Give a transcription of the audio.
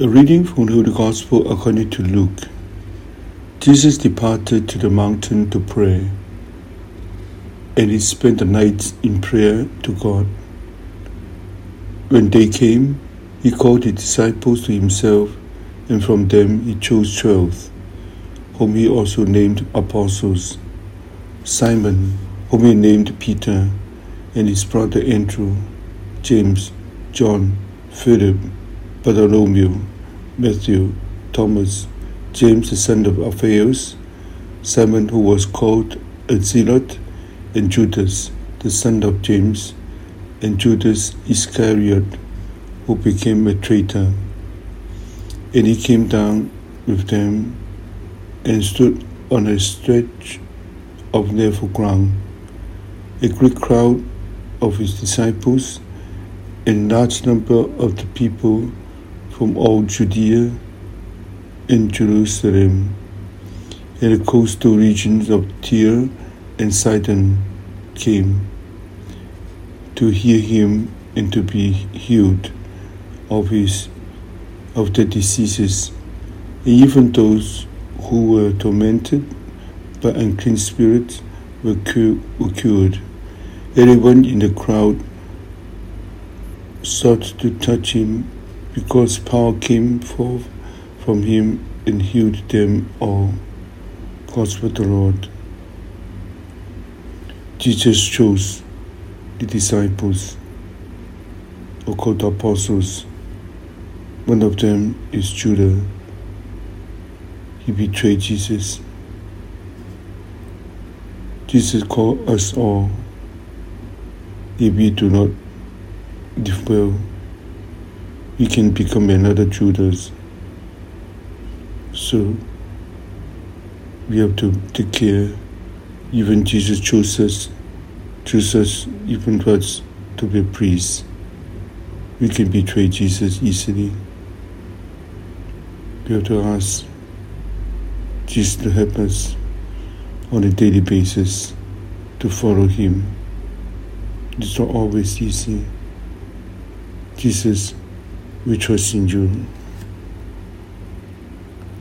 A reading from the Gospel according to Luke. Jesus departed to the mountain to pray, and he spent the night in prayer to God. When day came, he called his disciples to himself, and from them he chose twelve, whom he also named apostles Simon, whom he named Peter, and his brother Andrew, James, John, Philip, Bartholomew, Matthew, Thomas, James the son of Alphaeus, Simon who was called a zealot, and Judas the son of James, and Judas Iscariot who became a traitor. And he came down with them and stood on a stretch of level ground. A great crowd of his disciples and large number of the people from all Judea and Jerusalem and the coastal regions of Tyre and Sidon came to hear him and to be healed of his of the diseases. And even those who were tormented by unclean spirits were, were cured. Everyone in the crowd sought to touch him because power came forth from him and healed them all. Gospel the Lord. Jesus chose the disciples, or called the apostles. One of them is Judah. He betrayed Jesus. Jesus called us all if we do not well, we can become another Judas. So we have to take care. Even Jesus chose us, chose us even us to be priests. We can betray Jesus easily. We have to ask Jesus to help us on a daily basis to follow Him. It's not always easy. Jesus, we was in you.